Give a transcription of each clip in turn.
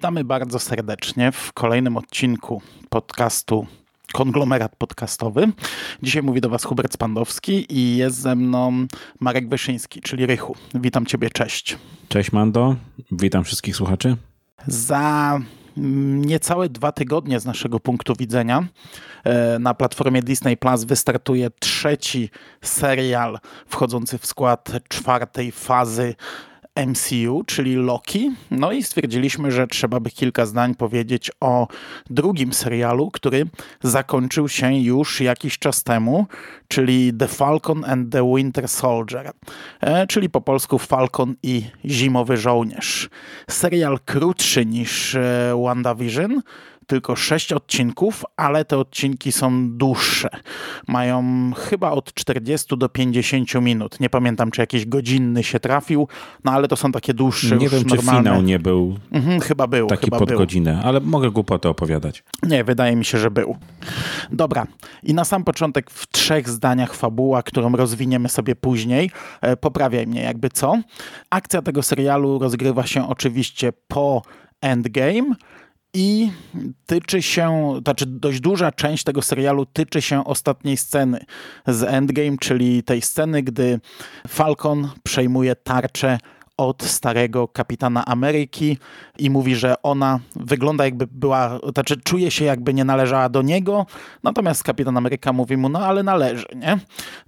Witamy bardzo serdecznie w kolejnym odcinku podcastu Konglomerat podcastowy. Dzisiaj mówi do Was Hubert Spandowski i jest ze mną Marek Wyszyński, czyli Rychu. Witam Ciebie, cześć. Cześć Mando, witam wszystkich słuchaczy. Za niecałe dwa tygodnie z naszego punktu widzenia e, na platformie Disney Plus wystartuje trzeci serial wchodzący w skład czwartej fazy MCU, czyli Loki. No i stwierdziliśmy, że trzeba by kilka zdań powiedzieć o drugim serialu, który zakończył się już jakiś czas temu, czyli The Falcon and the Winter Soldier, e, czyli po polsku Falcon i Zimowy Żołnierz. Serial krótszy niż e, WandaVision, tylko 6 odcinków, ale te odcinki są dłuższe. Mają chyba od 40 do 50 minut. Nie pamiętam, czy jakiś godzinny się trafił, no ale to są takie dłuższe. Nie wiem, normalne. czy finał nie był. Mhm, chyba był. Taki chyba pod był. godzinę, ale mogę głupotę opowiadać. Nie, wydaje mi się, że był. Dobra, i na sam początek w trzech zdaniach fabuła, którą rozwiniemy sobie później. E, poprawiaj mnie, jakby co. Akcja tego serialu rozgrywa się oczywiście po Endgame i tyczy się, znaczy dość duża część tego serialu tyczy się ostatniej sceny z Endgame, czyli tej sceny, gdy Falcon przejmuje tarczę od starego kapitana Ameryki i mówi, że ona wygląda jakby była, znaczy czuje się jakby nie należała do niego, natomiast kapitan Ameryka mówi mu, no ale należy, nie?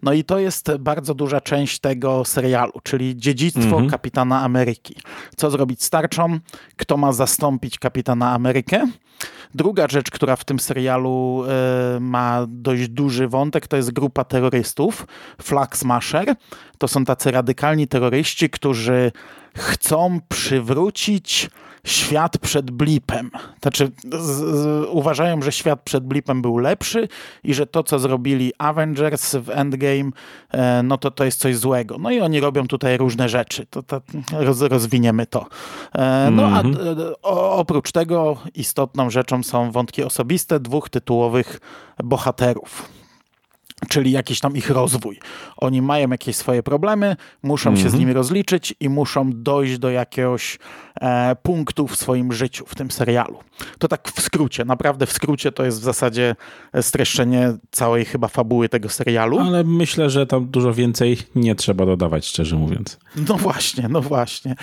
No i to jest bardzo duża część tego serialu, czyli dziedzictwo mhm. kapitana Ameryki. Co zrobić z tarczą? Kto ma zastąpić kapitana Amerykę? Druga rzecz, która w tym serialu y, ma dość duży wątek, to jest grupa terrorystów, Flag Smasher. To są tacy radykalni terroryści, którzy chcą przywrócić świat przed blipem. Znaczy, z, z, uważają, że świat przed blipem był lepszy i że to, co zrobili Avengers w Endgame, e, no to to jest coś złego. No i oni robią tutaj różne rzeczy. To, to roz, rozwiniemy to. E, no mm -hmm. a mhm. o, oprócz tego istotną rzeczą są wątki osobiste dwóch tytułowych bohaterów czyli jakiś tam ich rozwój. Oni mają jakieś swoje problemy, muszą mm -hmm. się z mhm. nimi rozliczyć i muszą dojść do jakiegoś e, punktu w swoim życiu, w tym serialu. To tak w skrócie, naprawdę w skrócie to jest w zasadzie streszczenie całej chyba fabuły tego serialu. Ale myślę, że tam dużo więcej nie trzeba dodawać, szczerze mówiąc. No właśnie, no właśnie.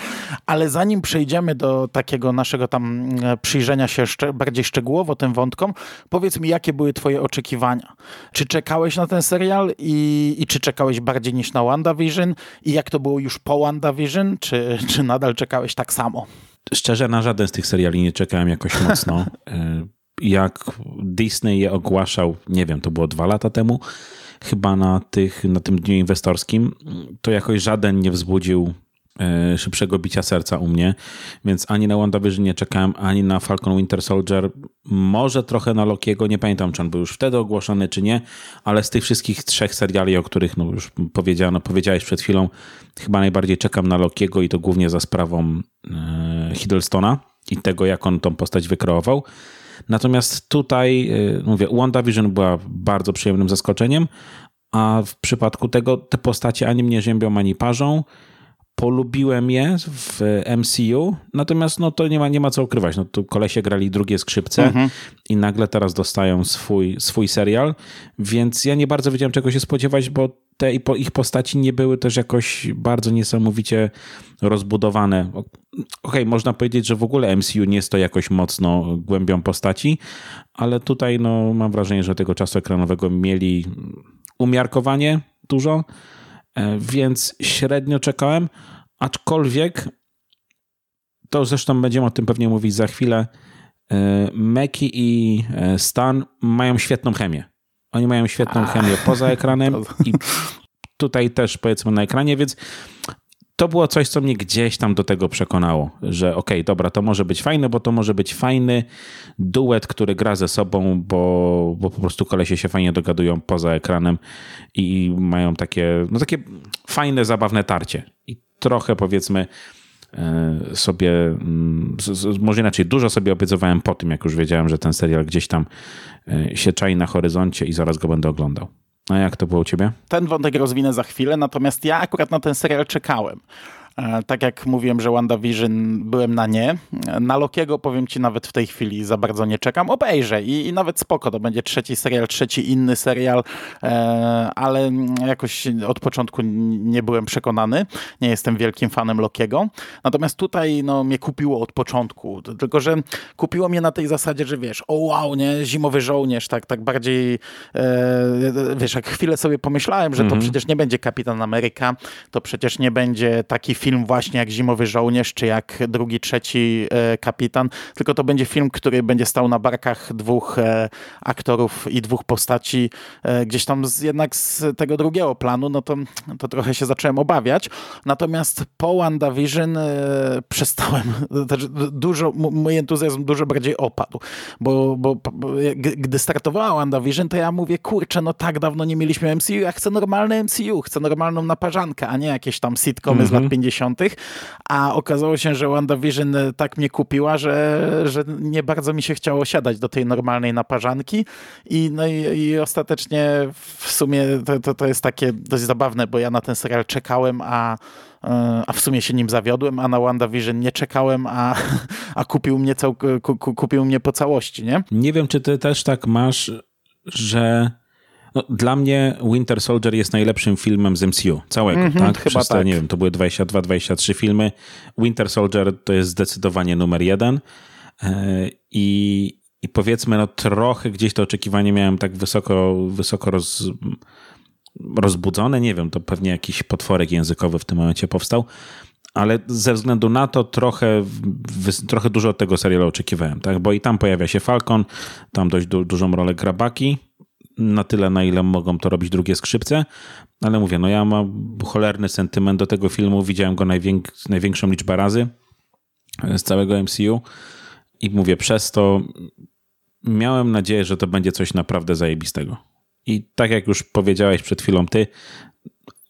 Ale zanim przejdziemy do takiego naszego tam e, przyjrzenia się jeszcze bardziej szczegółowo tym wątkom, powiedz mi, jakie były twoje oczekiwania? Czy czekałeś na ten serial i, i czy czekałeś bardziej niż na WandaVision? I jak to było już po WandaVision? Czy, czy nadal czekałeś tak samo? Szczerze, na żaden z tych seriali nie czekałem jakoś mocno. E, jak Disney je ogłaszał, nie wiem, to było dwa lata temu, chyba na, tych, na tym dniu inwestorskim, to jakoś żaden nie wzbudził szybszego bicia serca u mnie, więc ani na WandaVision nie czekałem, ani na Falcon Winter Soldier, może trochę na Lokiego, nie pamiętam czy on był już wtedy ogłoszony, czy nie, ale z tych wszystkich trzech seriali, o których no już powiedziano, powiedziałeś przed chwilą, chyba najbardziej czekam na Lokiego i to głównie za sprawą e, Hiddlestona i tego, jak on tą postać wykreował. Natomiast tutaj, e, mówię, WandaVision była bardzo przyjemnym zaskoczeniem, a w przypadku tego te postacie ani mnie ziębią, ani parzą, polubiłem je w MCU, natomiast no to nie ma, nie ma co ukrywać. No tu kolesie grali drugie skrzypce mhm. i nagle teraz dostają swój, swój serial, więc ja nie bardzo wiedziałem czego się spodziewać, bo te ich postaci nie były też jakoś bardzo niesamowicie rozbudowane. Okej, okay, można powiedzieć, że w ogóle MCU nie jest to jakoś mocno głębią postaci, ale tutaj no, mam wrażenie, że tego czasu ekranowego mieli umiarkowanie dużo, E, więc średnio czekałem, aczkolwiek to zresztą będziemy o tym pewnie mówić za chwilę. E, Meki i e, Stan mają świetną chemię. Oni mają świetną chemię poza ekranem i tutaj też powiedzmy na ekranie, więc to było coś, co mnie gdzieś tam do tego przekonało, że okej, okay, dobra, to może być fajne, bo to może być fajny duet, który gra ze sobą, bo, bo po prostu kolesie się fajnie dogadują poza ekranem i mają takie, no takie fajne, zabawne tarcie. I trochę powiedzmy e, sobie, mm, może inaczej, dużo sobie obiecowałem po tym, jak już wiedziałem, że ten serial gdzieś tam e, się czai na horyzoncie i zaraz go będę oglądał. A jak to było u ciebie? Ten wątek rozwinę za chwilę, natomiast ja akurat na ten serial czekałem. E, tak jak mówiłem, że WandaVision byłem na nie. Na Lokiego powiem ci nawet w tej chwili za bardzo nie czekam. Obejrzę i, i nawet spoko, to będzie trzeci serial, trzeci inny serial, e, ale jakoś od początku nie byłem przekonany. Nie jestem wielkim fanem Lokiego. Natomiast tutaj no, mnie kupiło od początku. Tylko, że kupiło mnie na tej zasadzie, że wiesz, o wow, nie, zimowy żołnierz, tak, tak bardziej e, wiesz, jak chwilę sobie pomyślałem, że to mhm. przecież nie będzie Kapitan Ameryka, to przecież nie będzie taki film właśnie jak Zimowy Żołnierz, czy jak drugi, trzeci e, Kapitan, tylko to będzie film, który będzie stał na barkach dwóch e, aktorów i dwóch postaci e, gdzieś tam z, jednak z tego drugiego planu, no to, to trochę się zacząłem obawiać. Natomiast po WandaVision przestałem, znaczy dużo, mój entuzjazm dużo bardziej opadł, bo, bo, gdy startowała WandaVision, to ja mówię, kurczę, no tak dawno nie mieliśmy MCU, ja chcę normalne MCU, chcę normalną naparzankę, a nie jakieś tam sitcomy mm -hmm. z lat 50., mhm. a okazało się, że WandaVision tak mnie kupiła, że, że nie bardzo mi się chciało siadać do tej normalnej naparzanki i, no i, i ostatecznie w sumie to, to, to jest takie dość zabawne, bo ja na ten serial czekałem, a e, a w sumie się nim zawiodłem, a na WandaVision nie czekałem, a, a kupił, mnie cał, kupił mnie po całości, nie? Nie wiem, czy ty też tak masz, że no, dla mnie Winter Soldier jest najlepszym filmem z MCU, całego, mm -hmm, tak? Chyba Przez te, tak. nie wiem, to były 22-23 filmy. Winter Soldier to jest zdecydowanie numer jeden e, i, i powiedzmy, no trochę gdzieś to oczekiwanie miałem tak wysoko, wysoko roz, rozbudzone, nie wiem, to pewnie jakiś potworek językowy w tym momencie powstał, ale ze względu na to trochę, trochę dużo od tego serialu oczekiwałem, tak? Bo i tam pojawia się Falcon, tam dość du dużą rolę grabaki, na tyle, na ile mogą to robić drugie skrzypce, ale mówię, no ja mam cholerny sentyment do tego filmu, widziałem go najwięk największą liczbę razy z całego MCU i mówię, przez to miałem nadzieję, że to będzie coś naprawdę zajebistego. I tak jak już powiedziałeś przed chwilą ty,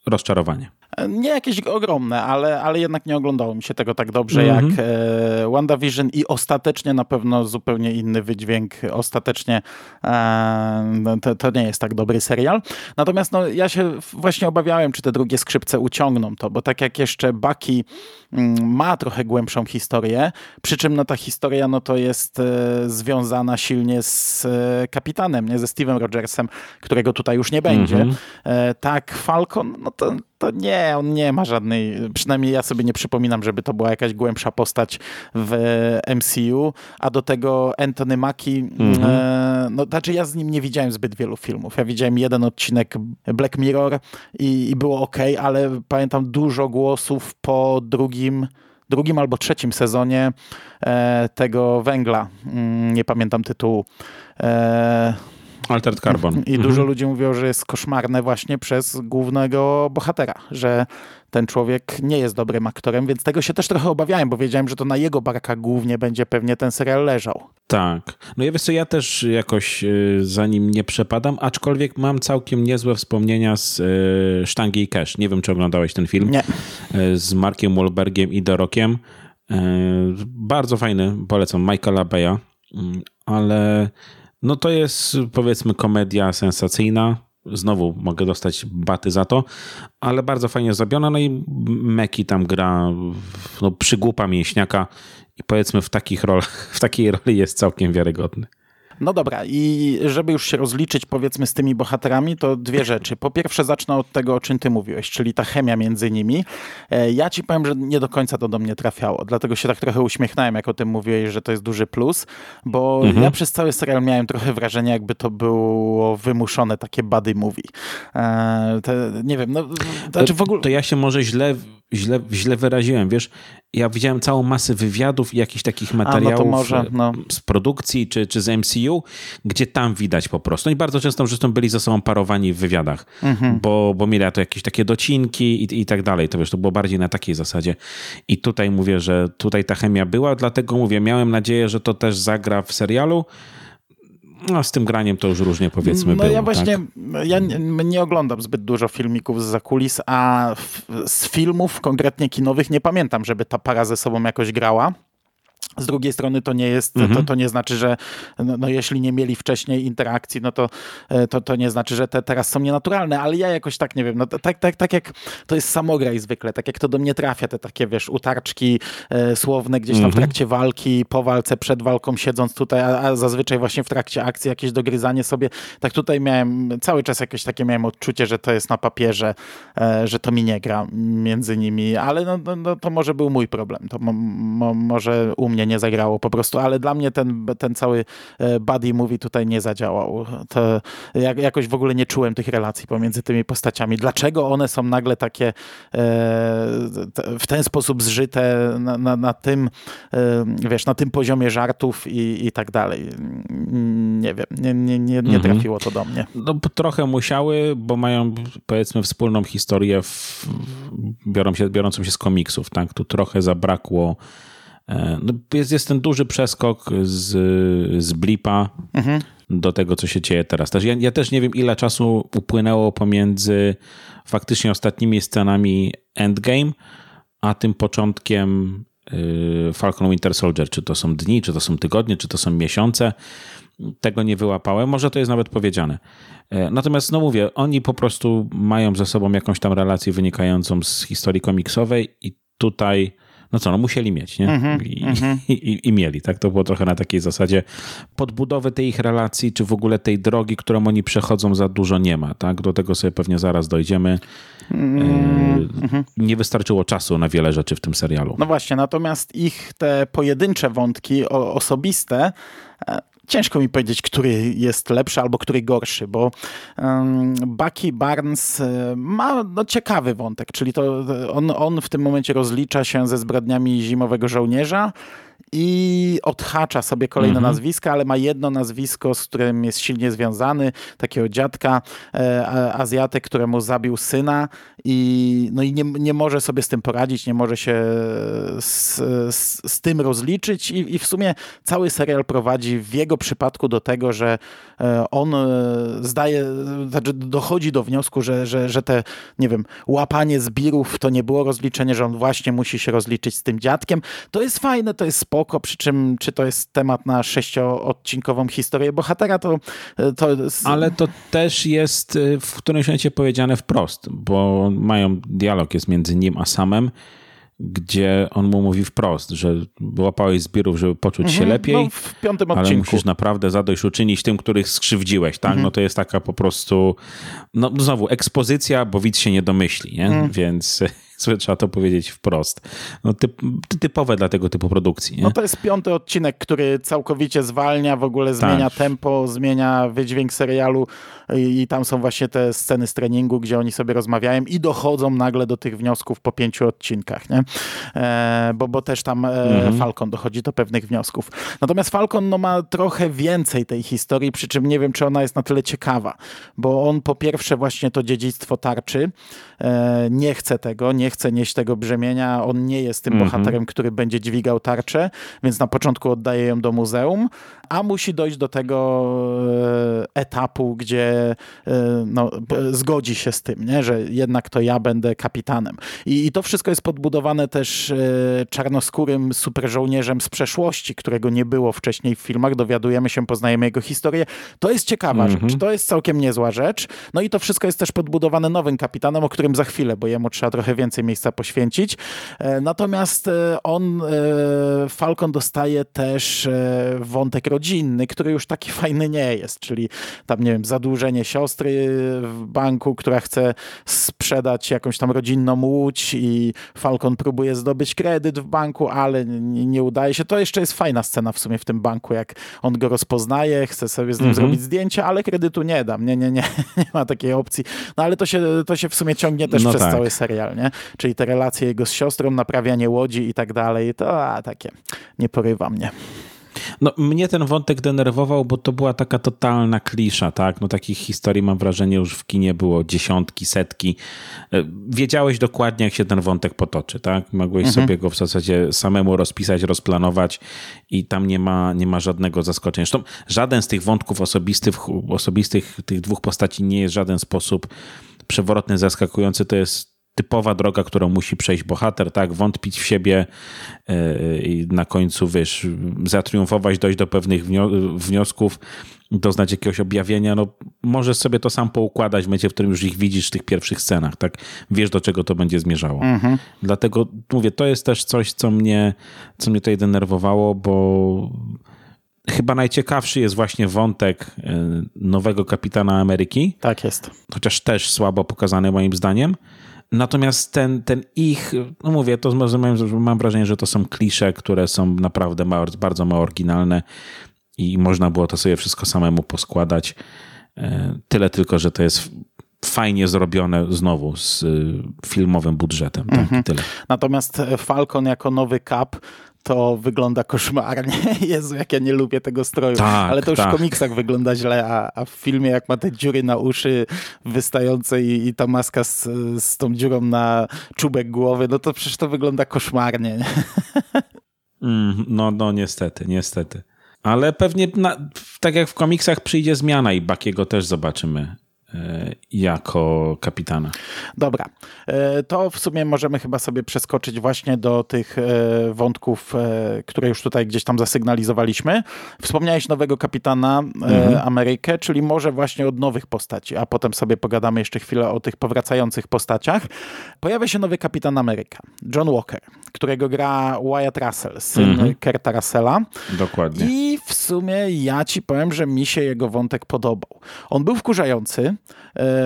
rozczarowanie. Nie jakieś ogromne, ale, ale jednak nie oglądało mi się tego tak dobrze mm -hmm. jak e, WandaVision i ostatecznie na pewno zupełnie inny wydźwięk. Ostatecznie e, to, to, nie jest tak dobry serial. Natomiast no, ja się właśnie obawiałem, czy te drugie skrzypce uciągną to, bo tak jak jeszcze Bucky mm, ma trochę głębszą historię, przy czym no, ta historia no, to jest e, związana silnie z e, kapitanem, nie ze Steve'em Rogersem, którego tutaj już nie będzie. Mm -hmm. tak, Falcon, no to to nie, on nie ma żadnej, przynajmniej ja sobie nie przypominam, żeby to była jakaś głębsza postać w MCU, a do tego Anthony Mackie, mhm. e, no znaczy ja z nim nie widziałem zbyt wielu filmów. Ja widziałem jeden odcinek Black Mirror i, i było ok, ale pamiętam dużo głosów po drugim drugim albo trzecim sezonie e, tego węgla. Mm, nie pamiętam tytułu. E, Altered Carbon. I mhm. dużo ludzi mówiło, że jest koszmarne właśnie przez głównego bohatera, że ten człowiek nie jest dobrym aktorem, więc tego się też trochę obawiałem, bo wiedziałem, że to na jego barkach głównie będzie pewnie ten serial leżał. Tak. No ja wiesz co, ja też jakoś y, za nim nie przepadam, aczkolwiek mam całkiem niezłe wspomnienia z y, Sztangi i Cash. Nie wiem, czy oglądałeś ten film. Nie. Y, z Markiem Wahlbergiem i Dorokiem. Bardzo fajny, polecam, Michaela Beya, mm, ale no to jest powiedzmy komedia sensacyjna. Znowu mogę dostać baty za to, ale bardzo fajnie zrobiona. No i Meki tam gra no, przygłupa mięśniaka i powiedzmy w takich rolach, w takiej roli jest całkiem wiarygodny. No dobra, i żeby już się rozliczyć powiedzmy z tymi bohaterami, to dwie rzeczy. Po pierwsze zacznę od tego, o czym ty mówiłeś, czyli ta chemia między nimi. E, ja ci powiem, że nie do końca to do mnie trafiało, dlatego się tak trochę uśmiechnąłem, jak o tym mówiłeś, że to jest duży plus, bo mhm. ja przez cały serial miałem trochę wrażenie, jakby to było wymuszone takie buddy movie. E, te, nie wiem, no, to, znaczy w ogóle... To ja się może źle źle, źle wyraziłem, wiesz, ja widziałem całą masę wywiadów i jakichś takich materiałów A, no może, no. z produkcji czy, czy z MCU, gdzie tam widać po prostu. No i bardzo często zresztą byli ze sobą parowani w wywiadach, mhm. bo, bo mieli to jakieś takie docinki i, i tak dalej. To wiesz, to było bardziej na takiej zasadzie. I tutaj mówię, że tutaj ta chemia była, dlatego mówię, miałem nadzieję, że to też zagra w serialu, no, z tym graniem to już różnie powiedzmy no, było. Ja właśnie, tak? ja nie, nie, oglądam zbyt dużo filmików z zakulis, a z filmów, konkretnie kinowych, nie pamiętam, żeby ta para ze sobą jakoś grała. Z drugiej strony to nie jest, mhm. to, to nie znaczy, że no, no, jeśli nie mieli wcześniej interakcji, no to, e, to, to nie znaczy, że te teraz są nienaturalne, ale ja jakoś tak nie wiem, no tak, tak, tak jak to jest samograj zwykle, tak jak to do mnie trafia, te takie wiesz, utarczki e, słowne gdzieś tam mhm. w trakcie walki, po walce, przed walką, siedząc tutaj, a, a, zazwyczaj właśnie w trakcie akcji jakieś dogryzanie sobie, tak tutaj miałem, cały czas jakieś takie miałem odczucie, że to jest na papierze, e, że to mi nie gra między nimi, ale no, no, no to może był mój problem, to mo, mo, może u mnie mnie nie zagrało po prostu, ale dla mnie ten, ten cały e, buddy movie tutaj nie zadziałał. To jak, jakoś w ogóle nie czułem tych relacji pomiędzy tymi postaciami. Dlaczego one są nagle takie e, w ten sposób zżyte na, na, na tym, e, wiesz, na tym poziomie żartów i, i tak dalej. Nie wiem, nie, nie, nie, nie mhm. trafiło to do mnie. No, trochę musiały, bo mają powiedzmy wspólną historię w, biorą się, biorącą się z komiksów, tak? Tu trochę zabrakło jest, jest ten duży przeskok z, z blipa mhm. do tego, co się dzieje teraz. Też ja, ja, też nie wiem, ile czasu upłynęło pomiędzy faktycznie ostatnimi scenami Endgame, a tym początkiem y, Falcon Winter Soldier. Czy to są dni, czy to są tygodnie, czy to są miesiące. Tego nie wyłapałem. Może to jest nawet powiedziane. E, natomiast, no mówię, oni po prostu mają ze sobą jakąś tam relację wynikającą z historii komiksowej i tutaj no co, no musieli mieć, nie? Mm -hmm, I, mm -hmm. i, i, I, mieli, tak? To było trochę na takiej zasadzie podbudowy tej ich relacji, czy w ogóle tej drogi, którą oni przechodzą za dużo nie ma, tak? Do tego sobie pewnie zaraz dojdziemy. Mm -hmm. Nie wystarczyło czasu na wiele rzeczy w tym serialu. No właśnie, natomiast ich te pojedyncze wątki osobiste e, ciężko mi powiedzieć, który jest lepszy albo który gorszy, bo Bucky Barnes e, ma no, ciekawy wątek, czyli to on, on w tym momencie rozlicza się ze zbrodniami zimowego żołnierza i odhacza sobie kolejne mhm. nazwiska, ale ma jedno nazwisko, z którym jest silnie związany, takiego dziadka e, Azjatek, któremu zabił syna i, no i nie, nie może sobie z tym poradzić, nie może się z, z, z tym rozliczyć i, i w sumie cały serial prowadzi w jego przypadku do tego, że e, on e, zdaje, znaczy dochodzi do wniosku, że, że, że te, nie wiem, łapanie zbirów to nie było rozliczenie, że on właśnie musi się rozliczyć z tym dziadkiem. To jest fajne, to jest spoko, przy czym czy to jest temat na sześcioodcinkową historię bohatera, to, to... Ale to też jest y, w którymś momencie powiedziane wprost, bo mają dialog jest między nim a samym, gdzie on mu mówi wprost, że łapałeś zbiorów, żeby poczuć mhm, się lepiej, no, w piątym ale musisz naprawdę zadośćuczynić tym, których skrzywdziłeś, tak? Mhm. No to jest taka po prostu, no znowu, ekspozycja, bo widz się nie domyśli, nie? Mhm. Więc trzeba to powiedzieć wprost. No, typ, typowe dla tego typu produkcji. Nie? No to jest piąty odcinek, który całkowicie zwalnia, w ogóle zmienia tak. tempo, zmienia wydźwięk serialu i, i, tam są właśnie te sceny z treningu, gdzie oni sobie rozmawiają i dochodzą nagle do tych wniosków po pięciu odcinkach, nie? E, bo, bo też tam e, mhm. Falcon dochodzi do pewnych wniosków. Natomiast Falcon no, ma trochę więcej tej historii, przy czym nie wiem, czy ona jest na tyle ciekawa, bo on po pierwsze właśnie to dziedzictwo tarczy, e, nie chce tego, nie chce nieść tego brzemienia, on nie jest tym mm -hmm. bohaterem, który będzie dźwigał tarczę, więc na początku oddaje ją do muzeum, a musi dojść do tego e, etapu, gdzie e, no, zgodzi się z tym, nie? że jednak to ja będę kapitanem. I, I, to wszystko jest podbudowane też e, czarnoskórym superżołnierzem z przeszłości, którego nie było wcześniej w filmach. Dowiadujemy się, poznajemy jego historię. To jest ciekawa mm -hmm. rzecz, to jest całkiem niezła rzecz. No i to wszystko jest też podbudowane nowym kapitanem, o którym za chwilę, bo jemu trzeba trochę więcej miejsca poświęcić. Natomiast on, Falcon dostaje też wątek rodzinny, który już taki fajny nie jest, czyli tam, nie wiem, zadłużenie siostry w banku, która chce sprzedać jakąś tam rodzinną łódź i Falcon próbuje zdobyć kredyt w banku, ale nie, nie udaje się. To jeszcze jest fajna scena w sumie w tym banku, jak on go rozpoznaje, chce sobie z nim mhm. zrobić zdjęcie, ale kredytu nie dam. Nie, nie, nie, nie ma takiej opcji. No ale to się, to się w sumie ciągnie też no przez tak. cały serial, nie? Czyli te relacje jego z siostrą, naprawianie łodzi i tak dalej, to a, takie nie porywa mnie. No, mnie ten wątek denerwował, bo to była taka totalna klisza, tak? No takich historii mam wrażenie już w kinie było dziesiątki, setki. E, wiedziałeś dokładnie, jak się ten wątek potoczy, tak? Mogłeś mhm. sobie go w zasadzie samemu rozpisać, rozplanować i tam nie ma, nie ma żadnego zaskoczenia. Zresztą żaden z tych wątków osobistych, osobistych tych dwóch postaci nie jest w żaden sposób przewrotny, zaskakujący. To jest typowa droga, którą musi przejść bohater, tak? Wątpić w siebie i na końcu, wiesz, zatriumfować, dojść do pewnych wniosków, doznać jakiegoś objawienia, no możesz sobie to sam poukładać w momencie, w którym już ich widzisz w tych pierwszych scenach, tak? Wiesz, do czego to będzie zmierzało. Mhm. Dlatego mówię, to jest też coś, co mnie, co mnie tutaj denerwowało, bo chyba najciekawszy jest właśnie wątek e, nowego kapitana Ameryki. Tak jest. Chociaż też słabo pokazany moim zdaniem. Natomiast ten, ten ich, no mówię, to mam, mam wrażenie, że to są klisze, które są naprawdę mało, bardzo mało oryginalne i można było to sobie wszystko samemu poskładać. E, tyle tylko, że to jest fajnie zrobione znowu z y, filmowym budżetem. Tak, mhm. tyle. Natomiast Falcon jako nowy Cap to wygląda koszmarnie. Jezu, jak ja nie lubię tego stroju. Tak, Ale to już tak. w komiksach wygląda źle, a, a, w filmie jak ma te dziury na uszy wystające i, i ta maska z, z tą dziurą na czubek głowy, no to przecież to wygląda koszmarnie. Mm, no, no niestety, niestety. Ale pewnie na, tak jak w komiksach przyjdzie zmiana i Bakiego też zobaczymy jako kapitana. Dobra, e, to w sumie możemy chyba sobie przeskoczyć właśnie do tych e, wątków, które już tutaj gdzieś tam zasygnalizowaliśmy. Wspomniałeś nowego kapitana mhm. Amerykę, czyli może właśnie od nowych postaci, a potem sobie pogadamy jeszcze chwilę o tych powracających postaciach. Pojawia się nowy kapitan Ameryka, John Walker, którego gra Wyatt Russell, syn mhm. Kurta Russella. Dokładnie. I w sumie ja ci powiem, że mi się jego wątek podobał. On był wkurzający, E,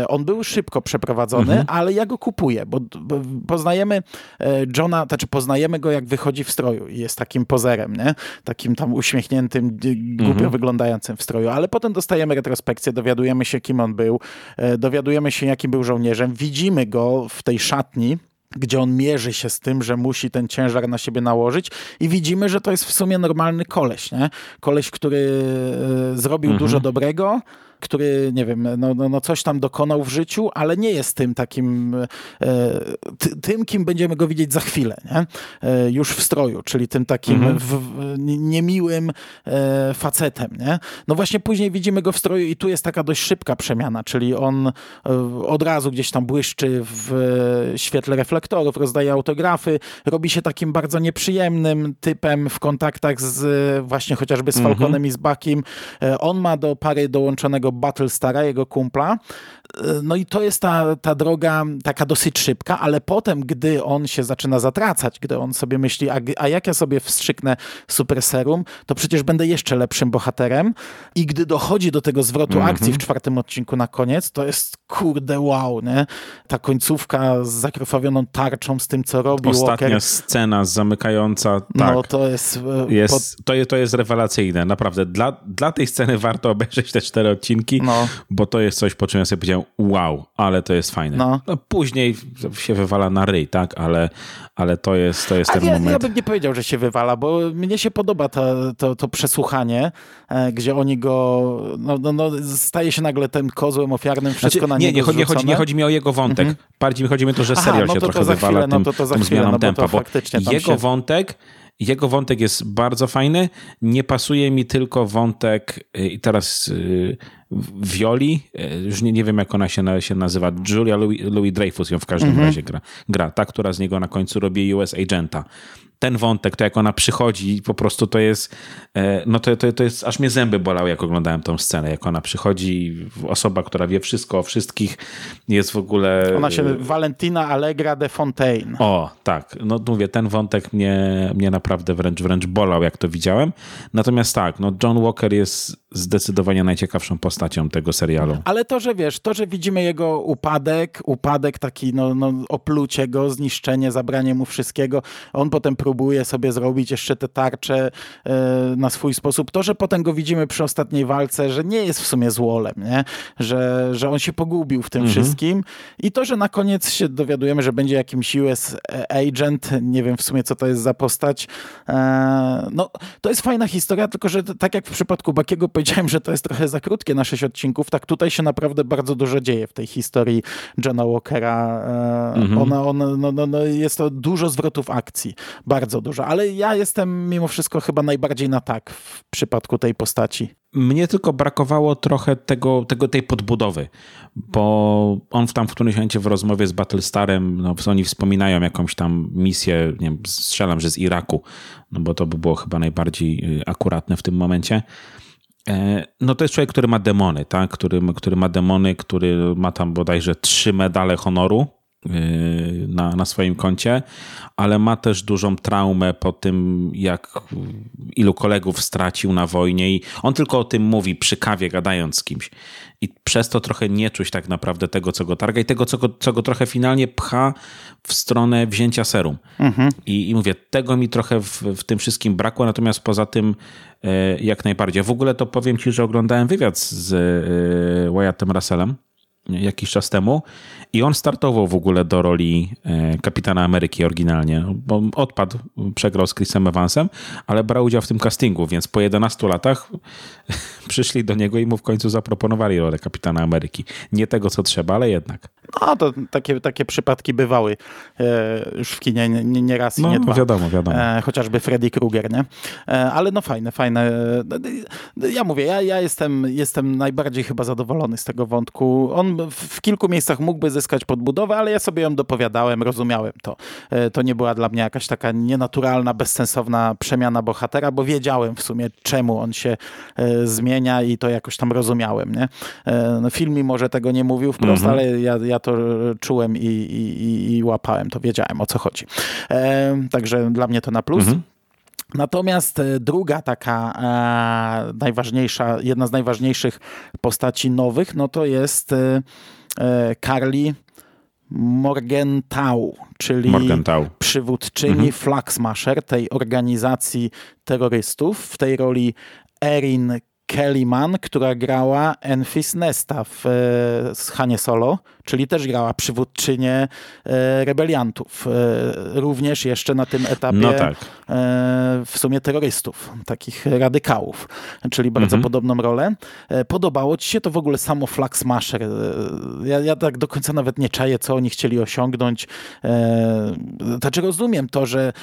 on był szybko przeprowadzony, mhm. ale ja go kupuję, bo, bo, poznajemy e, Johna, znaczy poznajemy go jak wychodzi w stroju i jest takim pozerem, nie? Takim tam uśmiechniętym, głupio mhm. wyglądającym w stroju, ale potem dostajemy retrospekcję, dowiadujemy się kim on był, e, dowiadujemy się jakim był żołnierzem, widzimy go w tej szatni, gdzie on mierzy się z tym, że musi ten ciężar na siebie nałożyć i widzimy, że to jest w sumie normalny koleś, nie? Koleś, który zrobił mhm. dużo dobrego, który, nie wiem, no, no, no coś tam dokonał w życiu, ale nie jest tym takim, e, tym, kim będziemy go widzieć za chwilę, nie? E, już w stroju, czyli tym takim mhm. w, niemiłym e, facetem. Nie? No właśnie później widzimy go w stroju i tu jest taka dość szybka przemiana, czyli on od razu gdzieś tam błyszczy w świetle reflektorów, rozdaje autografy, robi się takim bardzo nieprzyjemnym typem w kontaktach z właśnie chociażby z mhm. Falconem mhm. i z Bakim. On ma do pary dołączonego Battlestara, jego kumpla. No i to jest ta, ta droga taka dosyć szybka, ale potem, gdy on się zaczyna zatracać, gdy on sobie myśli, a, a jak ja sobie wstrzyknę super serum, to przecież będę jeszcze lepszym bohaterem. I gdy dochodzi do tego zwrotu mm -hmm. akcji w czwartym odcinku na koniec, to jest kurde wow, nie? Ta końcówka z zakrwawioną tarczą, z tym, co robi Ostatnia Walker. scena zamykająca, tak. No to jest... E, jest pod... to, jest to jest rewelacyjne, naprawdę. Dla, dla tej sceny warto obejrzeć te cztery odcinki odcinki, no. bo to jest coś, po czym ja sobie powiedziałem, wow, ale to jest fajne. No. no później się wywala na ryj, tak, ale, ale to jest, to jest ten ja, moment. Ja bym nie powiedział, że się wywala, bo mnie się podoba to, to, to przesłuchanie, e, gdzie oni go, no, no, no, staje się nagle tym kozłem ofiarnym, wszystko znaczy, na nie, niego nie, nie, chodzi, nie chodzi mi o jego wątek, mhm. bardziej mi chodzi mi o to, że serial Aha, no się to trochę wywala chwilę, tym, no to, to za chwilę, zmianą no tempa, bo jego się... wątek jego wątek jest bardzo fajny. Nie pasuje mi tylko wątek y, i teraz y, Violi, y, już nie, nie wiem jak ona się, się nazywa, Julia Louis, Louis Dreyfus ją w każdym mm -hmm. razie gra, gra. Ta, która z niego na końcu robi US Agenta ten wątek, to jak ona przychodzi, po prostu to jest, e, no to, to, to jest, aż mnie zęby bolały, jak oglądałem tą scenę, jak ona przychodzi, osoba, która wie wszystko o wszystkich, jest w ogóle... Ona się, Valentina Allegra de Fontaine. O, tak, no mówię, ten wątek mnie, mnie naprawdę wręcz, wręcz bolał, jak to widziałem. Natomiast tak, no John Walker jest zdecydowanie najciekawszą postacią tego serialu. Ale to, że wiesz, to, że widzimy jego upadek, upadek taki, no, no oplucie go, zniszczenie, zabranie mu wszystkiego, on potem próbuje sobie zrobić jeszcze te tarcze e, na swój sposób. To, że potem go widzimy przy ostatniej walce, że nie jest w sumie złolem, nie? Że, że on się pogubił w tym mhm. wszystkim i to, że na koniec się dowiadujemy, że będzie jakimś US agent, nie wiem w sumie co to jest za postać. E, no, to jest fajna historia, tylko że tak jak w przypadku Bakiego powiedziałem, że to jest trochę za krótkie na na sześć odcinków, tak tutaj się naprawdę bardzo dużo dzieje w tej historii Johna Walkera. E, mhm. Ona, ona, no, no, no, jest to dużo zwrotów akcji, bardzo dużo, ale ja jestem mimo wszystko chyba najbardziej na tak w przypadku tej postaci. Mnie tylko brakowało trochę tego, tego, tej podbudowy, bo on w tam w którymś momencie w rozmowie z Battlestarem, no, oni wspominają jakąś tam misję, nie wiem, strzelam, że z Iraku, no bo to by było chyba najbardziej y, akuratne w tym momencie. E, no to jest człowiek, który ma demony, tak? który, który ma demony, który ma tam bodajże trzy medale honoru na, na swoim koncie, ale ma też dużą traumę po tym, jak ilu kolegów stracił na wojnie i on tylko o tym mówi przy kawie, gadając z kimś. I przez to trochę nie czuć tak naprawdę tego, co go targa i tego, co go, co go trochę finalnie pcha w stronę wzięcia serum. Mhm. I, I, mówię, tego mi trochę w, w tym wszystkim brakło, natomiast poza tym e, jak najbardziej. W ogóle to powiem ci, że oglądałem wywiad z e, Wyattem Russellem jakiś czas temu i on startował w ogóle do roli e, kapitana Ameryki oryginalnie, bo odpadł, przegrał z Chrisem Evansem, ale brał udział w tym castingu, więc po 11 latach przyszli do niego i mu w końcu zaproponowali rolę kapitana Ameryki. Nie tego, co trzeba, ale jednak. No to takie, takie przypadki bywały e, już w kinie nie, nie raz no, i nie dwa. wiadomo, wiadomo. E, chociażby Freddy Krueger, nie? Ale no fajne, fajne. Ja mówię, ja, ja jestem, jestem najbardziej chyba zadowolony z tego wątku. On w kilku miejscach mógłby zyskać podbudowę, ale ja sobie ją dopowiadałem, rozumiałem to. E, to nie była dla mnie jakaś taka nienaturalna, bezsensowna przemiana bohatera, bo wiedziałem w sumie, czemu on się e, zmienia i to jakoś tam rozumiałem. Nie? E, no, film mi może tego nie mówił wprost, mhm. ale ja, ja to czułem i, i, i, łapałem to, wiedziałem o co chodzi. Także dla mnie to na plus. Mhm. Natomiast druga taka e, najważniejsza, jedna z najważniejszych postaci nowych, no to jest e, Carly Morgenthau, czyli Morgenthau. przywódczyni mhm. Flag Smasher, tej organizacji terrorystów. W tej roli Erin Kellyman, która grała Enfys Nesta w e, Hanie Solo, czyli też grała przywódczynię e, rebeliantów. E, również jeszcze na tym etapie no tak. w sumie terrorystów, takich radykałów, czyli bardzo mhm. podobną rolę. Podobało ci się to w ogóle samo Flag Smasher? Ja, ja tak do końca nawet nie czaję, co oni chcieli osiągnąć. Znaczy rozumiem to, że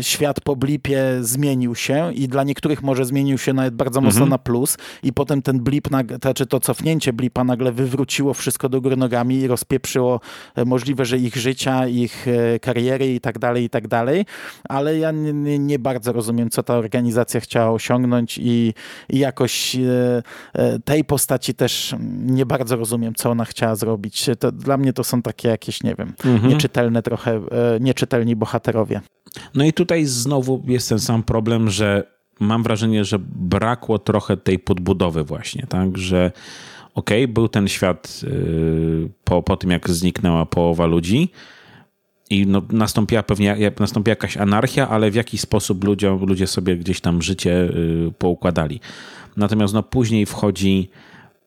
świat po blipie zmienił się i dla niektórych może zmienił się nawet bardzo mocno mhm. na plus, plus i potem ten blip, czy znaczy to cofnięcie blipa nagle wywróciło wszystko do góry nogami i rozpieprzyło e, możliwe, że ich życia, ich e, kariery i tak dalej, i tak dalej, ale ja nie, nie bardzo rozumiem, co ta organizacja chciała osiągnąć i, i jakoś e, tej postaci też nie bardzo rozumiem, co ona chciała zrobić. To, dla mnie to są takie jakieś, nie wiem, mhm. nieczytelne trochę, nieczytelni bohaterowie. No i tutaj znowu jest ten sam problem, że mam wrażenie, że brakło trochę tej podbudowy właśnie, tak, że okej, okay, był ten świat yy, po, po tym, jak zniknęła połowa ludzi i no, nastąpiła pewnie nastąpiła jakaś anarchia, ale w jaki sposób ludzie, ludzie sobie gdzieś tam życie yy, poukładali. Natomiast no, później wchodzi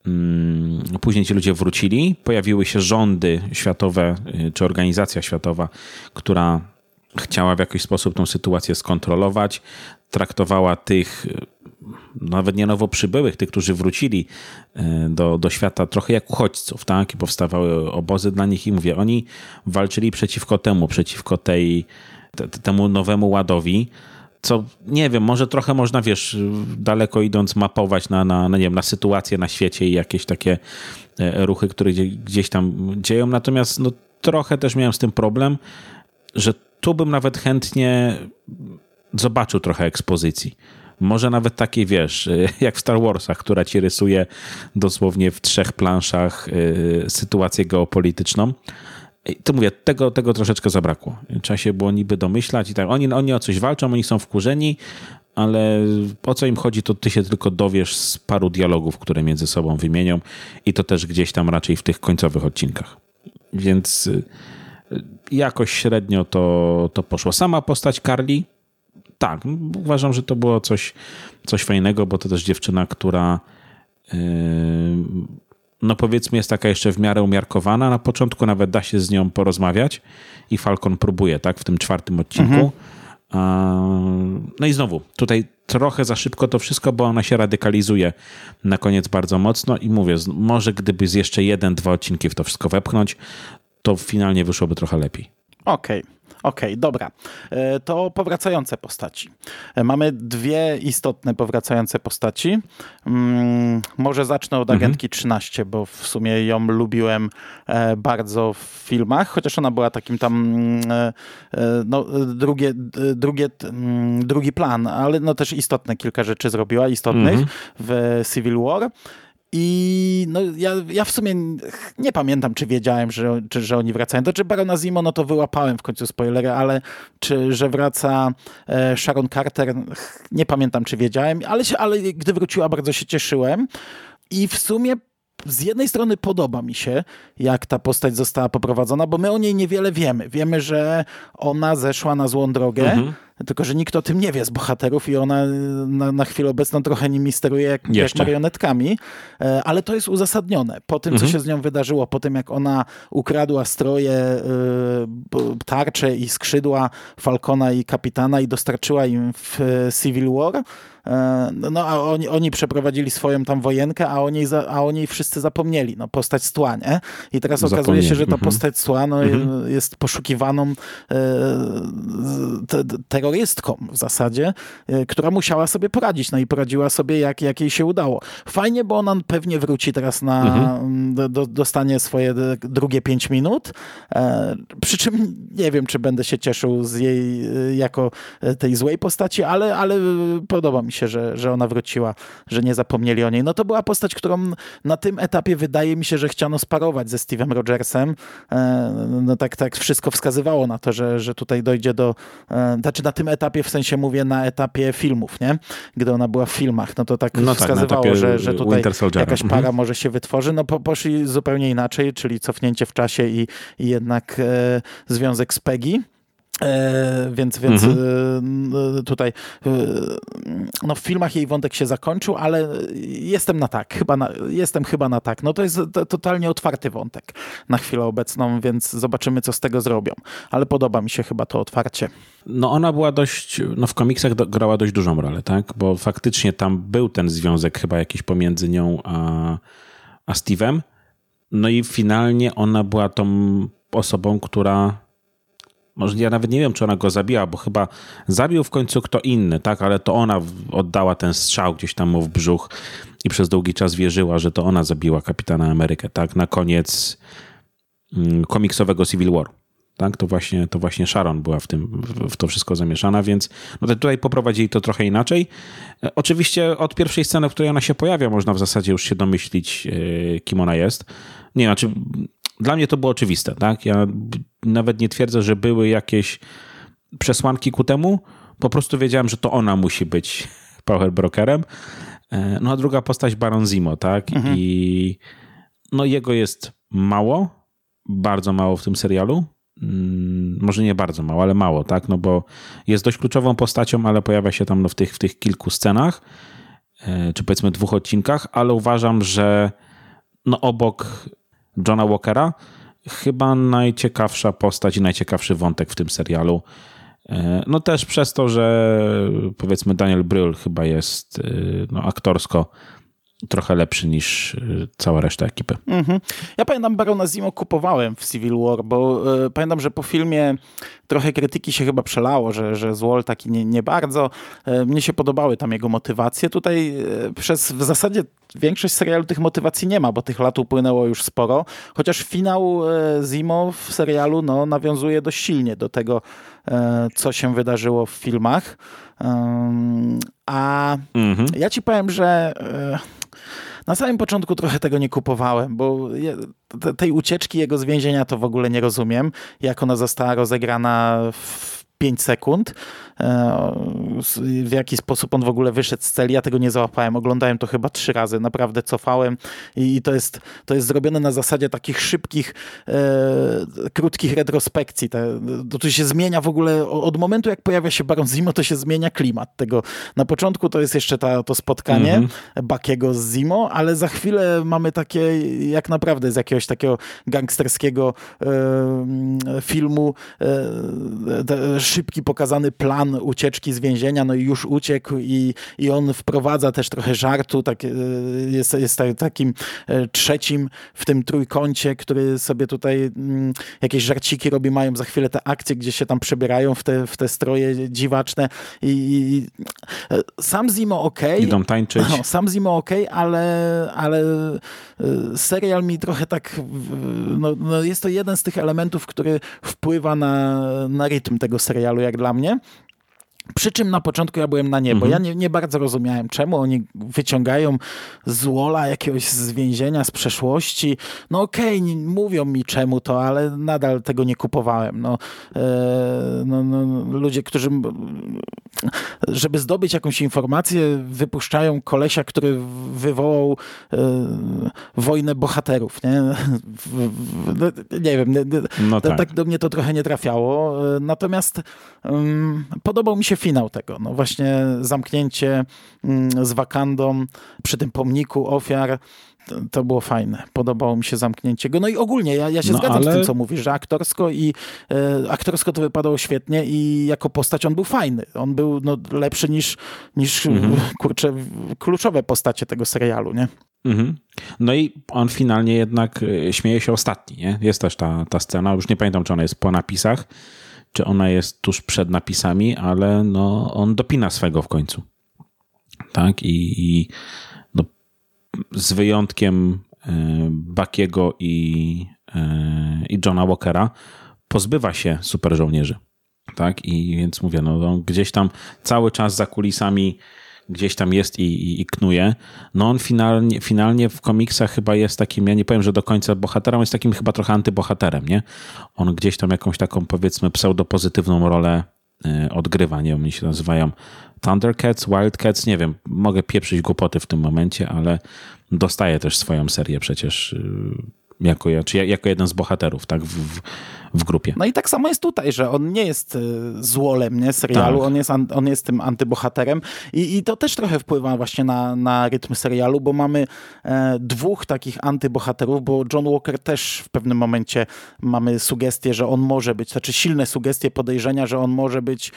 mm, Później ci ludzie wrócili, pojawiły się rządy światowe, yy, czy organizacja światowa, która chciała w jakiś sposób tą sytuację skontrolować, traktowała tych nawet nie nowo przybyłych, tych, którzy wrócili e, do, do świata trochę jak uchodźców, tak? I powstawały obozy dla nich i mówię, oni walczyli przeciwko temu, przeciwko tej, te, temu nowemu ładowi, co nie wiem, może trochę można, wiesz, daleko idąc mapować na, na, na, nie wiem, na sytuację na świecie i jakieś takie e, ruchy, które gdzieś tam dzieją, natomiast no, trochę też miałem z tym problem, że tu bym nawet chętnie zobaczył trochę ekspozycji. Może nawet takiej, wiesz, jak w Star Warsach, która ci rysuje dosłownie w trzech planszach y, sytuację geopolityczną. To mówię, tego, tego troszeczkę zabrakło. Trzeba się było niby domyślać i tak. Oni, oni o coś walczą, oni są wkurzeni, ale o co im chodzi, to ty się tylko dowiesz z paru dialogów, które między sobą wymienią i to też gdzieś tam raczej w tych końcowych odcinkach. Więc y, jakoś średnio to, to poszło. Sama postać Carly, tak, uważam, że to było coś, coś fajnego, bo to też dziewczyna, która yy, no powiedzmy jest taka jeszcze w miarę umiarkowana. Na początku nawet da się z nią porozmawiać i Falcon próbuje, tak, w tym czwartym odcinku. Mhm. No i znowu, tutaj trochę za szybko to wszystko, bo ona się radykalizuje na koniec bardzo mocno i mówię, może gdyby z jeszcze jeden, dwa odcinki w to wszystko wepchnąć, to finalnie wyszłoby trochę lepiej. Okej. Okay. Okej, okay, dobra. E, to powracające postaci. E, mamy dwie istotne powracające postaci. Mm, może zacznę od mhm. Agentki 13, bo w sumie ją lubiłem e, bardzo w filmach, chociaż ona była takim tam mm, no, drugie, drugie, mm, drugi plan, ale no też istotne kilka rzeczy zrobiła, istotnych mhm. w Civil War. I no, ja, ja w sumie nie pamiętam, czy wiedziałem, że, czy, że oni wracają. To czy Barona Zimo, no to wyłapałem w końcu spoilery, ale czy, że wraca e, Sharon Carter, nie pamiętam, czy wiedziałem, ale, się, ale gdy wróciła, bardzo się cieszyłem. I w sumie z jednej strony podoba mi się, jak ta postać została poprowadzona, bo my o niej niewiele wiemy. Wiemy, że ona zeszła na złą drogę, mhm. Tylko że nikt o tym nie wie z bohaterów i ona na, na chwilę obecną trochę nimi steruje jak, jak marionetkami, e, ale to jest uzasadnione. Po tym, mhm. co się z nią wydarzyło, po tym, jak ona ukradła stroje, e, tarcze i skrzydła Falcona i Kapitana i dostarczyła im w Civil War, E, no a oni, oni przeprowadzili swoją tam wojenkę, a o niej, za, a o niej wszyscy zapomnieli. No, postać Stła, nie? I teraz okazuje się, że ta mhm. postać Stła no, mhm. jest poszukiwaną e, te, terrorystką w zasadzie, e, która musiała sobie poradzić. No i poradziła sobie, jak, jak jej się udało. Fajnie, bo ona pewnie wróci teraz na, mhm. do, dostanie swoje drugie pięć minut. Przy czym nie wiem, czy będę się cieszył z jej jako tej złej postaci, ale, ale podoba mi się że, że ona wróciła, że nie zapomnieli o niej. No to była postać, którą na tym etapie wydaje mi się, że chciano sparować ze Steve'em Rogersem. E, no tak, tak wszystko wskazywało na to, że, że tutaj dojdzie do, e, znaczy na tym etapie, w sensie mówię na etapie filmów, nie? Gdy ona była w filmach, no to tak no wskazywało, tak, że, że tutaj jakaś para mhm. może się wytworzy. No po, poszli zupełnie inaczej, czyli cofnięcie w czasie i, i jednak e, związek z Peggy. E, więc więc mhm. e, tutaj e, no w filmach jej wątek się zakończył, ale jestem na tak, chyba na, jestem chyba na tak. No to jest to, totalnie otwarty wątek na chwilę obecną, więc zobaczymy, co z tego zrobią. Ale podoba mi się chyba to otwarcie. No ona była dość, no w komiksach do, grała dość dużą rolę, tak? Bo faktycznie tam był ten związek chyba jakiś pomiędzy nią a, a Steve'em. No i finalnie ona była tą osobą, która może ja nawet nie wiem, czy ona go zabiła, bo chyba zabił w końcu kto inny, tak? Ale to ona oddała ten strzał gdzieś tam mu w brzuch i przez długi czas wierzyła, że to ona zabiła kapitana Amerykę, tak? Na koniec mm, komiksowego Civil War. Tak? To, właśnie, to właśnie Sharon była w, tym, w to wszystko zamieszana, więc no tutaj poprowadzili to trochę inaczej. E, oczywiście od pierwszej sceny, w której ona się pojawia, można w zasadzie już się domyślić, e, kim ona jest. Nie, znaczy dla mnie to było oczywiste, tak? Ja nawet nie twierdzę, że były jakieś przesłanki ku temu. Po prostu wiedziałem, że to ona musi być power brokerem. E, no a druga postać Baron Zimo, tak? Mhm. I no jego jest mało, bardzo mało w tym serialu. Mm, może nie bardzo mało, ale mało, tak? No bo jest dość kluczową postacią, ale pojawia się tam no, w, tych, w tych kilku scenach, e, czy powiedzmy dwóch odcinkach, ale uważam, że no obok Johna Walkera. Chyba najciekawsza postać i najciekawszy wątek w tym serialu. E, no też przez to, że powiedzmy Daniel Brühl chyba jest e, no, aktorsko trochę lepszy niż y, cała reszta ekipy. Mhm. Ja pamiętam Barona Zimo kupowałem w Civil War, bo y, pamiętam, że po filmie trochę krytyki się chyba przelało, że, że Złol taki nie, nie bardzo. Y, mnie się podobały tam jego motywacje. Tutaj przez w zasadzie większość serialu tych motywacji nie ma, bo tych lat upłynęło już sporo, chociaż finał Zimo w serialu no, nawiązuje dość silnie do tego, co się wydarzyło w filmach. A mhm. ja ci powiem, że na samym początku trochę tego nie kupowałem, bo tej ucieczki jego z więzienia to w ogóle nie rozumiem, jak ona została rozegrana w 5 sekund. E, w jaki sposób on w ogóle wyszedł z celi. Ja tego nie załapałem. Oglądałem to chyba trzy razy. Naprawdę cofałem i to jest, to jest zrobione na zasadzie takich szybkich, e, krótkich retrospekcji. Te, to, to się zmienia w ogóle od momentu, jak pojawia się Baron Zimo, to się zmienia klimat tego. Na początku to jest jeszcze ta, to spotkanie -hmm. Bakiego z Zimo, ale za chwilę mamy takie, jak naprawdę z jakiegoś takiego gangsterskiego e, filmu, szybki pokazany plan ucieczki z więzienia, no i już uciekł i, i on wprowadza też trochę żartu, tak, e, jest, jest takim e, trzecim w tym trójkącie, który sobie tutaj mm, jakieś żarciki robi, mają za chwilę te akcje, gdzie się tam przebierają w te, w te stroje dziwaczne i, i sam Zimo ok. Idą tańczyć. No, sam Zimo ok, ale, ale serial mi trochę tak, no, no jest to jeden z tych elementów, który wpływa na, na rytm tego serialu, jak dla mnie. Przy czym na początku ja byłem na niebo. Mhm. Ja nie, nie, bardzo rozumiałem, czemu oni wyciągają z Wola jakiegoś z więzienia, z przeszłości. No okej, okay, mówią mi czemu to, ale nadal tego nie kupowałem. No, e, no, no, ludzie, którzy żeby zdobyć jakąś informację, wypuszczają kolesia, który wywołał e, wojnę bohaterów. Nie, no, nie wiem, no tak. tak. do mnie to trochę nie trafiało. E, natomiast um, podobał mi się finał tego. No właśnie zamknięcie mm, z Wakandą przy tym pomniku ofiar to było fajne. Podobało mi się zamknięcie go. No i ogólnie ja, ja się no, zgadzam ale... z tym, co mówisz, że aktorsko i e, aktorsko to wypadało świetnie i jako postać on był fajny. On był no, lepszy niż, niż mhm. kurczę, kluczowe postacie tego serialu, nie? Mhm. No i on finalnie jednak e, śmieje się ostatni, nie? Jest też ta, ta scena, już nie pamiętam, czy ona jest po napisach, czy ona jest tuż przed napisami, ale no, on dopina swego w końcu. Tak? I, i no, z wyjątkiem e, Bakiego i, e, i Johna Walkera pozbywa się super żołnierzy. Tak? I więc mówię, no, gdzieś tam cały czas za kulisami gdzieś tam jest i, i, i, knuje. No on finalnie, finalnie w komiksach chyba jest takim, ja nie powiem, że do końca bohaterem, jest takim chyba trochę antybohaterem, nie? On gdzieś tam jakąś taką powiedzmy pseudopozytywną rolę y, odgrywa, nie wiem, oni się nazywają Thundercats, Wildcats, nie wiem, mogę pieprzyć głupoty w tym momencie, ale dostaje też swoją serię przecież y, jako, czy jako jeden z bohaterów, tak, w, w grupie. No i tak samo jest tutaj, że on nie jest e, złolem nie, serialu, tak. on, jest, on jest tym antybohaterem i, i to też trochę wpływa właśnie na, na rytm serialu, bo mamy e, dwóch takich antybohaterów, bo John Walker też w pewnym momencie mamy sugestie, że on może być, znaczy silne sugestie, podejrzenia, że on może być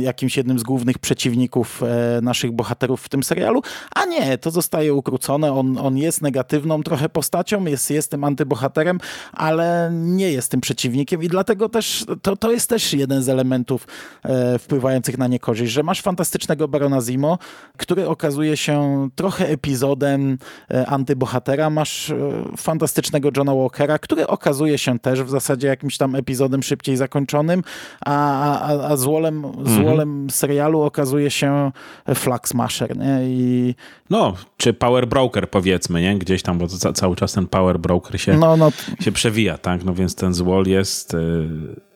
jakimś jednym z głównych przeciwników e, naszych bohaterów w tym serialu, a nie, to zostaje ukrócone, on, on jest negatywną trochę postacią, jest, jest tym antybohaterem, ale nie jest tym przeciwnikiem, i dlatego też to, to jest też jeden z elementów e, wpływających na niekorzyść, że masz fantastycznego Barona Zimo, który okazuje się trochę epizodem e, antybohatera, masz e, fantastycznego Johna Walkera, który okazuje się też w zasadzie jakimś tam epizodem szybciej zakończonym, a, a, a złolem, mhm. złolem serialu okazuje się Flag Smasher, nie? I... No, czy Power Broker powiedzmy, nie? Gdzieś tam, bo cały czas ten Power Broker się, no, no. się przewija, tak? No więc ten złol jest jest y,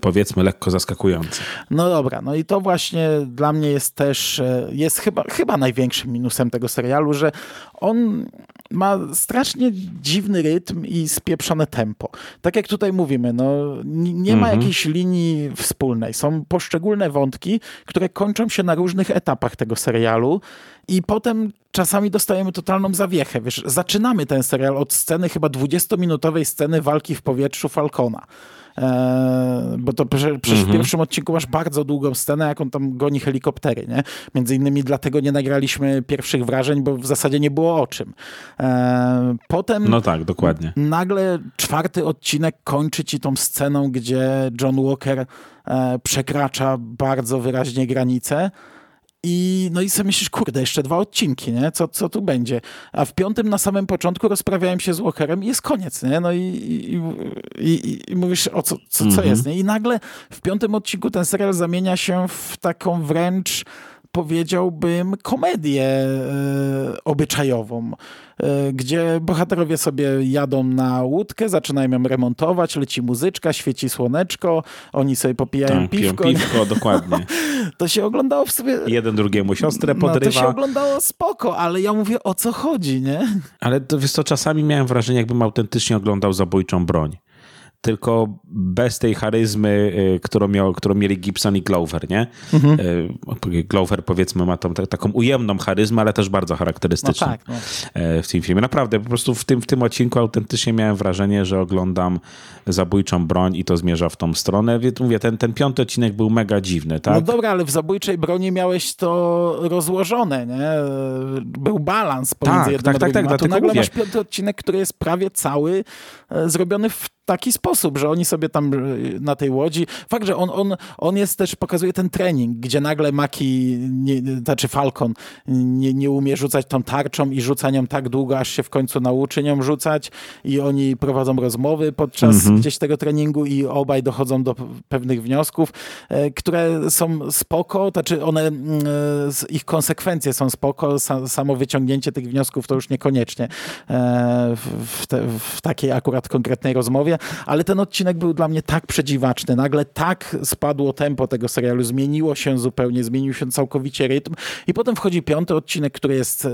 powiedzmy lekko zaskakujący. No dobra, no i to właśnie dla mnie jest też, e, jest chyba, chyba największym minusem tego serialu, że on ma strasznie dziwny rytm i spieprzone tempo. Tak jak tutaj mówimy, no, nie ma mhm. jakiejś linii wspólnej. Są poszczególne wątki, które kończą się na różnych etapach tego serialu i potem czasami dostajemy totalną zawiechę. Wiesz, zaczynamy ten serial od sceny, chyba 20-minutowej sceny walki w powietrzu Falcona. Eee, bo to przecież mhm. w pierwszym odcinku masz bardzo długą scenę, jak on tam goni helikoptery, nie? Między innymi dlatego nie nagraliśmy pierwszych wrażeń, bo w zasadzie nie było o czym. Eee, potem... No tak, dokładnie. Nagle czwarty odcinek kończy ci tą sceną, gdzie John Walker e, przekracza bardzo wyraźnie granice i, no i sobie myślisz, kurde, jeszcze dwa odcinki, nie? Co, co tu będzie? A w piątym na samym początku rozprawiałem się z Walkerem i jest koniec, nie? No i, i, i, i mówisz, o co, co, co mhm. jest, nie? I nagle w piątym odcinku ten serial zamienia się w taką wręcz powiedziałbym, komedię e, obyczajową, e, gdzie bohaterowie sobie jadą na łódkę, zaczynają ją remontować, leci muzyczka, świeci słoneczko, oni sobie popijają tak, piwko. piwko, dokładnie. to się oglądało w sobie... Jeden drugiemu siostrę podrywa. No, to się oglądało spoko, ale ja mówię, o co chodzi, nie? Ale to, wiesz co, czasami miałem wrażenie, jakbym autentycznie oglądał zabójczą broń tylko bez tej charyzmy, y, którą, miał, którą mieli Gibson i Glover, nie? Mhm. Y, Glover powiedzmy ma tą, taką ujemną charyzmę, ale też bardzo charakterystyczną no tak, no. E, w tym filmie. Naprawdę, po prostu w tym, w tym odcinku autentycznie miałem wrażenie, że oglądam zabójczą broń i to zmierza w tą stronę. Mówię, ten, ten piąty odcinek był mega dziwny, tak? No dobra, ale w zabójczej broni miałeś to rozłożone, nie? Był balans pomiędzy tak, jednym tak, a tak, drugim, tak, a tu nagle mówię. masz piąty odcinek, który jest prawie cały e, zrobiony w taki sposób, że oni sobie tam e, na tej łodzi, fakt, że on, on, on jest też, pokazuje ten trening, gdzie nagle Maki, nie, znaczy Falcon nie, nie umie rzucać tą tarczą i rzuca nią tak długo, aż się w końcu nauczy nią rzucać i oni prowadzą rozmowy podczas mhm. gdzieś tego treningu i obaj dochodzą do pewnych wniosków, e, które są spoko, znaczy one, mm, e, ich konsekwencje są spoko, samo wyciągnięcie tych wniosków to już niekoniecznie w, te, w takiej akurat konkretnej rozmowie, ale ten odcinek był dla mnie tak przedziwaczny. Nagle tak spadło tempo tego serialu, zmieniło się zupełnie, zmienił się całkowicie rytm i potem wchodzi piąty odcinek, który jest e,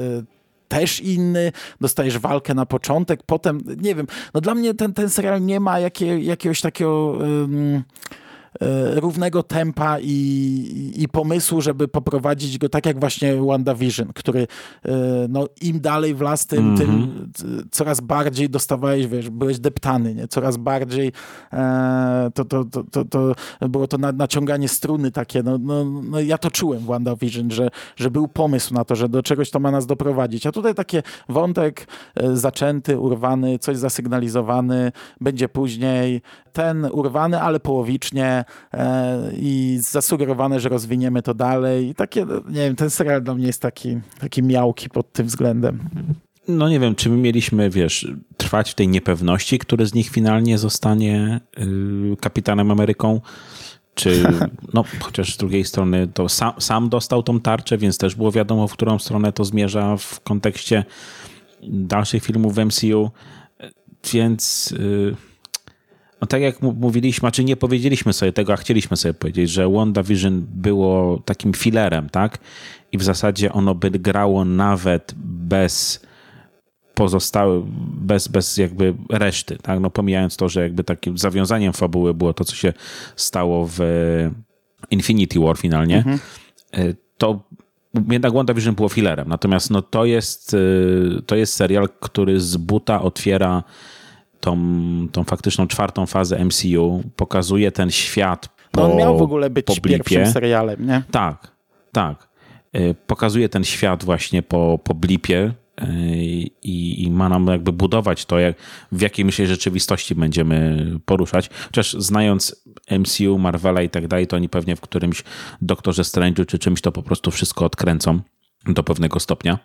też inny, dostajesz walkę na początek, potem, nie wiem, no dla mnie ten, ten serial nie ma jakie, jakiegoś takiego... Um, równego tempa i, i pomysłu, żeby poprowadzić go tak jak właśnie WandaVision, który e, no, im dalej w las, tym, mm -hmm. tym mhm. coraz bardziej dostawałeś, wiesz, byłeś deptany, nie? coraz bardziej e, to, to, to, to, to było to naciąganie struny takie, no, no, no ja to czułem w WandaVision, że, że był pomysł na to, że do czegoś to ma nas doprowadzić, a tutaj takie wątek zaczęty, urwany, coś zasygnalizowany, będzie później, ten urwany, ale połowicznie e, i zasugerowane, że rozwiniemy to dalej. I takie, nie wiem, ten serial dla mnie jest taki, taki miałki pod tym względem. No nie wiem, czy my mieliśmy, wiesz, trwać w tej niepewności, który z nich finalnie zostanie yy, kapitanem Ameryką, czy, no chociaż z drugiej strony to sam, sam dostał tą tarczę, więc też było wiadomo, w którą stronę to zmierza w kontekście dalszych filmów w MCU, więc... Yy, no tak jak mówiliśmy, czy nie powiedzieliśmy sobie tego, a chcieliśmy sobie powiedzieć, że WandaVision było takim filerem, tak? I w zasadzie ono by grało nawet bez pozostałe, bez, bez jakby reszty, tak? No pomijając to, że jakby takim zawiązaniem fabuły było to, co się stało w Infinity War finalnie, mhm. E, to jednak WandaVision było filerem. Natomiast no to jest, e, to jest serial, który z buta otwiera tą, tą faktyczną czwartą fazę MCU, pokazuje ten świat po no On miał w ogóle być pierwszym serialem, nie? Tak, tak. E, pokazuje ten świat właśnie po, po blipie e, i, i ma nam jakby budować to, jak, w jakiej myślę rzeczywistości będziemy poruszać. Chociaż znając MCU, Marvela i tak dalej, to oni pewnie w którymś Doktorze Strange'u czy czymś to po prostu wszystko odkręcą do pewnego stopnia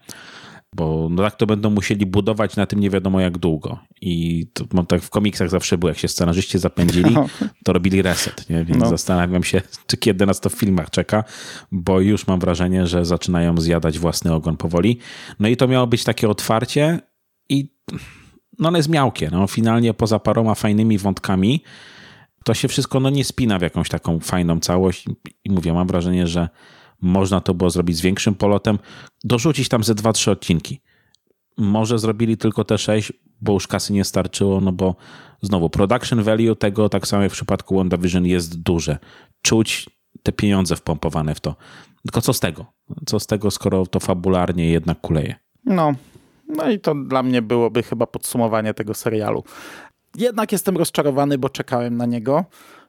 bo no tak to będą musieli budować na tym nie wiadomo jak długo. I to, mam tak w komiksach zawsze było, jak się scenarzyści zapędzili, to robili reset, nie? więc no. zastanawiam się, czy kiedy nas to w filmach czeka, bo już mam wrażenie, że zaczynają zjadać własny ogon powoli. No i to miało być takie otwarcie i no one jest miałkie. No. Finalnie poza paroma fajnymi wątkami to się wszystko no, nie spina w jakąś taką fajną całość i mówię, mam wrażenie, że można to było zrobić z większym polotem, dorzucić tam ze 2-3 odcinki. Może zrobili tylko te 6, bo już kasy nie starczyło, no bo znowu production value tego, tak samo jak w przypadku WandaVision, jest duże. Czuć te pieniądze wpompowane w to. Tylko co z tego? Co z tego, skoro to fabularnie jednak kuleje? No, no i to dla mnie byłoby chyba podsumowanie tego serialu. Jednak jestem rozczarowany, bo czekałem na niego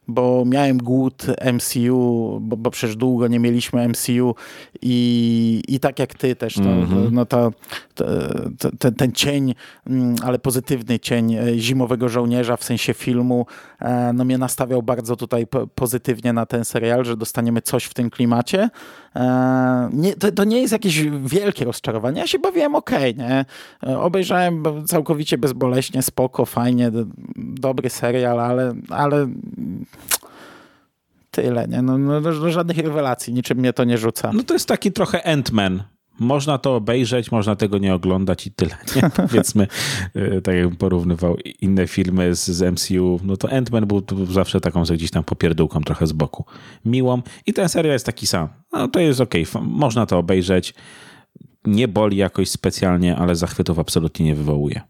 bo miałem głód MCU, bo, bo przecież długo nie mieliśmy MCU i, i tak jak ty też, to, mm -hmm. no to, to, to, ten cień, mm, ale pozytywny cień e, zimowego żołnierza w sensie filmu, e, no mnie nastawiał bardzo tutaj pozytywnie na ten serial, że dostaniemy coś w tym klimacie. E, nie, to, to nie jest jakieś wielkie rozczarowanie, ja się bawiłem ok, nie? Obejrzałem całkowicie bezboleśnie, spoko, fajnie, dobry serial, ale, ale tyle, nie? No, no, no, żadnych rewelacji, niczym mnie to nie rzuca. No to jest taki trochę Ant-Man. Można to obejrzeć, można tego nie oglądać i tyle. Nie? Powiedzmy, e, tak jakbym porównywał inne filmy z, z MCU, no to Ant-Man był, był zawsze taką że gdzieś tam popierdółką trochę z boku. Miłą i ten serial jest taki sam. No to jest okej, okay. można to obejrzeć. Nie boli jakoś specjalnie, ale zachwytów absolutnie nie wywołuje.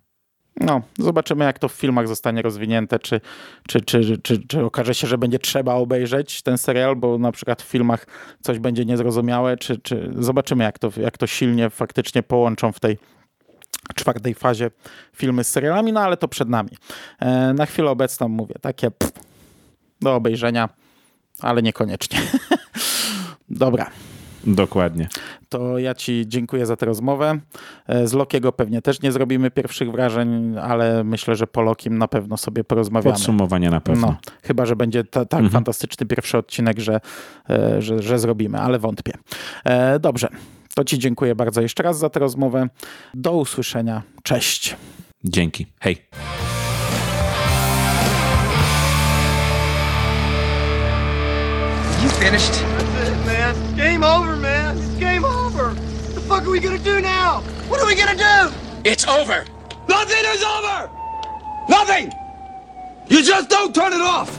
No, zobaczymy, jak to w filmach zostanie rozwinięte, czy, czy, czy, czy, czy okaże się, że będzie trzeba obejrzeć ten serial, bo na przykład w filmach coś będzie niezrozumiałe, czy, czy zobaczymy, jak to, jak to silnie faktycznie połączą w tej czwartej fazie filmy z serialami, no ale to przed nami. E, na chwilę obecną mówię, takie pff, do obejrzenia, ale niekoniecznie. Dobra. Dokładnie. To ja Ci dziękuję za tę rozmowę. E, Z Lokiego pewnie też nie zrobimy pierwszych wrażeń, ale myślę, że po Lokim na pewno sobie porozmawiamy. Podsumowanie na pewno. No, chyba, że będzie ta, tak Mhm. fantastyczny pierwszy odcinek, że, e, że, że zrobimy, ale wątpię. E, dobrze, to Ci dziękuję bardzo jeszcze raz za tę rozmowę. Do usłyszenia. Cześć. Dzięki. Hej. You finished? Over, man. It's game over. What the fuck are we gonna do now? What are we gonna do? It's over. Nothing is over! Nothing! You just don't turn it off!